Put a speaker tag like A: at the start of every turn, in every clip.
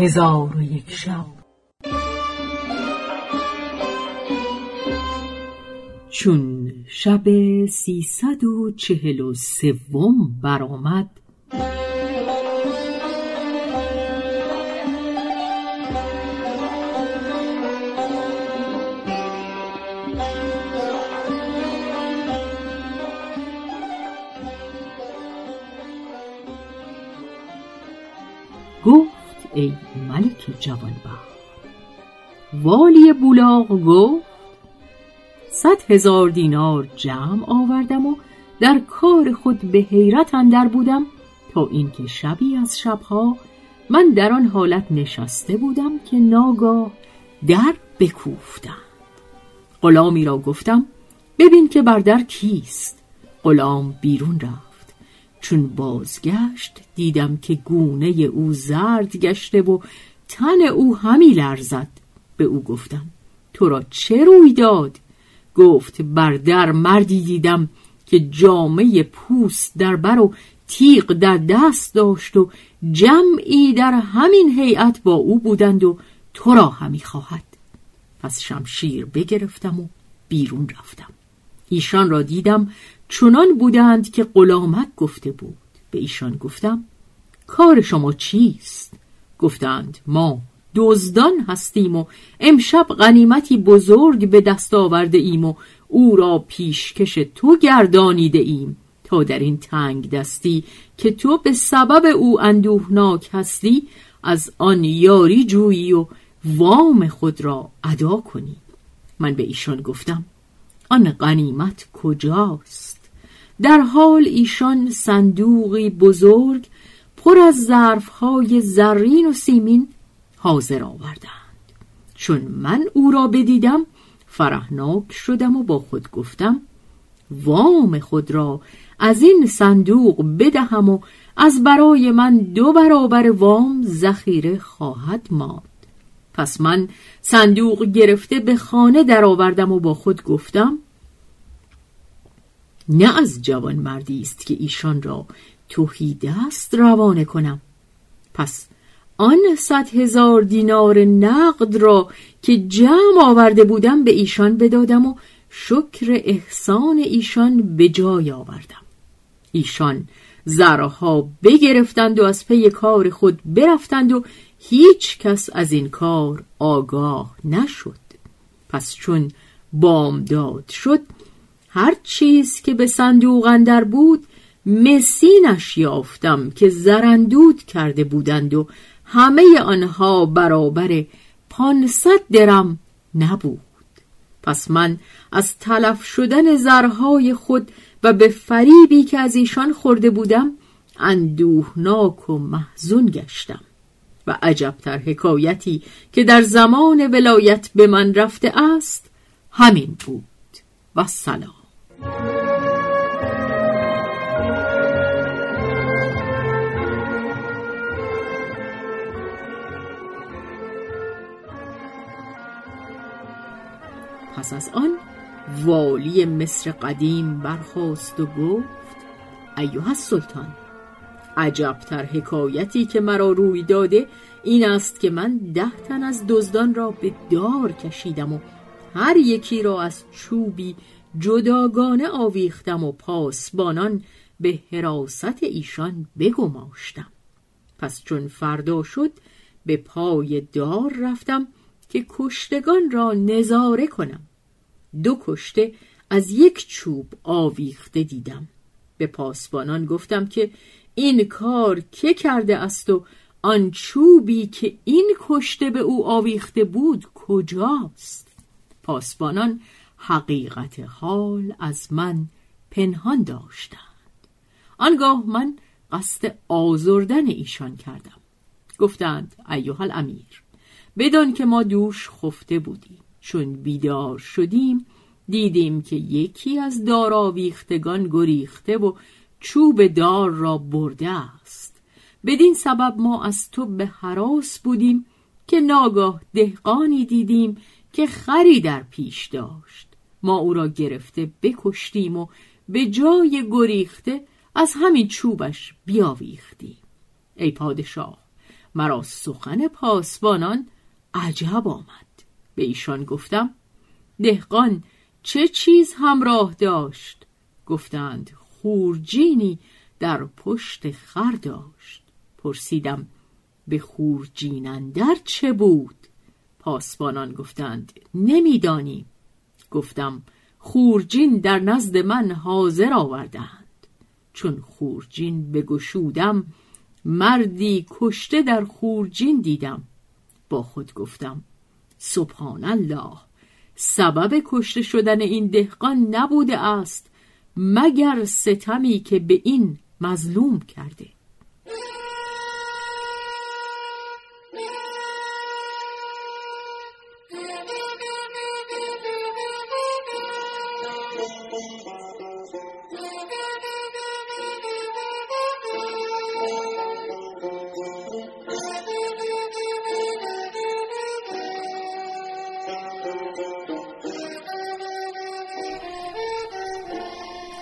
A: هزار و یک شب. چون شب سیصد و چهل و سوم برآمد ای ملک جوانبخت. والی بولاق گفت صد هزار دینار جمع آوردم و در کار خود به حیرت اندر بودم تا اینکه شبی از شبها من در آن حالت نشسته بودم که ناگاه در بکوفتم. غلامی را گفتم ببین که بر در کیست. غلام بیرون رفت. چون بازگشت دیدم که گونه او زرد گشته و تن او همی لرزد. به او گفتم تو را چه روی داد؟ گفت بر در مردی دیدم که جامعه پوست در بر و تیغ در دست داشت و جمعی در همین هیئت با او بودند و تو را همی خواهد. پس شمشیر بگرفتم و بیرون رفتم. ایشان را دیدم چنان بودند که غلامک گفته بود. به ایشان گفتم کار شما چیست؟ گفتند ما دزدان هستیم و امشب غنیمتی بزرگ به دست آورده ایم و او را پیشکش تو گردانیده ایم. تا در این تنگ دستی که تو به سبب او اندوهناک هستی از آن یاری جویی و وام خود را ادا کنی. من به ایشان گفتم آن غنیمت کجاست؟ در حال ایشان صندوقی بزرگ پر از ظرفهای زرین و سیمین حاضر آوردند. چون من او را بدیدم فرهناک شدم و با خود گفتم وام خود را از این صندوق بدهم و از برای من دو برابر وام ذخیره خواهد ماند. پس من صندوق گرفته به خانه درآوردم و با خود گفتم نه از جوان مردی است که ایشان را توهی دست روانه کنم. پس آن صد هزار دینار نقد را که جمع آورده بودم به ایشان بدادم و شکر احسان ایشان به جای آوردم. ایشان زرها بگرفتند و از پی کار خود برفتند و هیچ کس از این کار آگاه نشد. پس چون بامداد شد هر چیز که به صندوق اندر بود مسینش یافتم که زرندود کرده بودند و همه آنها برابر پانصد درم نبود. پس من از تلف شدن زرهای خود و به فریبی که از ایشان خورده بودم اندوهناک و محزون گشتم و عجبتر حکایتی که در زمان ولایت به من رفته است همین بود. و سلام. پس از آن والی مصر قدیم برخاست و گفت ایوه السلطان عجبتر حکایتی که مرا روی داده این است که من ده تن از دزدان را به دار کشیدم و هر یکی را از چوبی جداگانه آویختم و پاسبانان به حراست ایشان بگماشتم. پس چون فردا شد به پای دار رفتم که کشتگان را نظاره کنم. دو کشته از یک چوب آویخته دیدم. به پاسبانان گفتم که این کار که کرده است و آن چوبی که این کشته به او آویخته بود کجاست؟ پاسبانان حقیقت حال از من پنهان داشتند. آنگاه من قصد آزردن ایشان کردم. گفتند ایوه الامیر بدان که ما دوش خفته بودیم. چون بیدار شدیم دیدیم که یکی از داراویختگان گریخته و چوب دار را برده است. بدین سبب ما از تو به حراس بودیم که ناگاه دهقانی دیدیم که خری در پیش داشت. ما او را گرفته بکشتیم و به جای گریخته از همین چوبش بیاویختیم. ای پادشاه مرا سخن پاسبانان عجب آمد. به ایشان گفتم دهقان چه چیز همراه داشت؟ گفتند خورجینی در پشت خر داشت. پرسیدم به خورجین در چه بود؟ پاسبانان گفتند نمی‌دانیم گفتم خورجین در نزد من حاضر آوردند چون خورجین بگشودم مردی کشته در خورجین دیدم. با خود گفتم سبحان الله سبب کشته شدن این دهقان نبوده است مگر ستمی که به این مظلوم کرده؟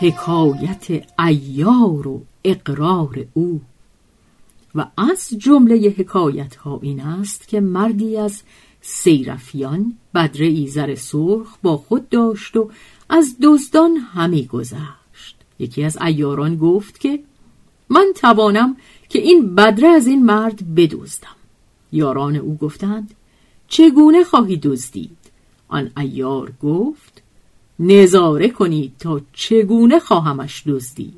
A: حکایت ایار و اقرار او. و از جمله حکایت ها این است که مردی از سیرفیان بدر ایزر سرخ با خود داشت و از دزدان همی گذشت. یکی از ایاران گفت که من توانم که این بدره از این مرد بدزدم. یاران او گفتند چگونه خواهی دزدید؟ آن ایار گفت نظاره کنید تا چگونه خواهمش دزدید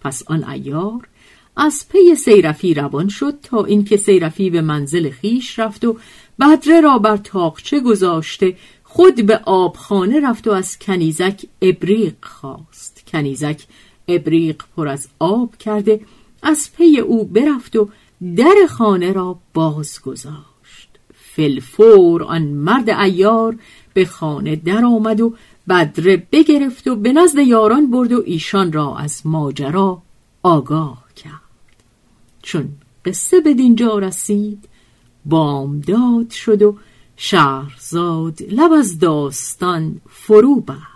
A: پس آن ایار از پی سیرفی روان شد تا اینکه سیرفی به منزل خیش رفت و بدره را بر تاقچه گذاشته خود به آبخانه رفت و از کنیزک ابریق خواست. کنیزک ابریق پر از آب کرده از پی او برفت و در خانه را باز گذاشت. فلفور آن مرد ایار به خانه در آمد و بدره بگرفت و به نزد یاران برد و ایشان را از ماجرا آگاه کرد. چون قصه به دینجا رسید بامداد شد و شهرزاد لب از داستان فرو بست.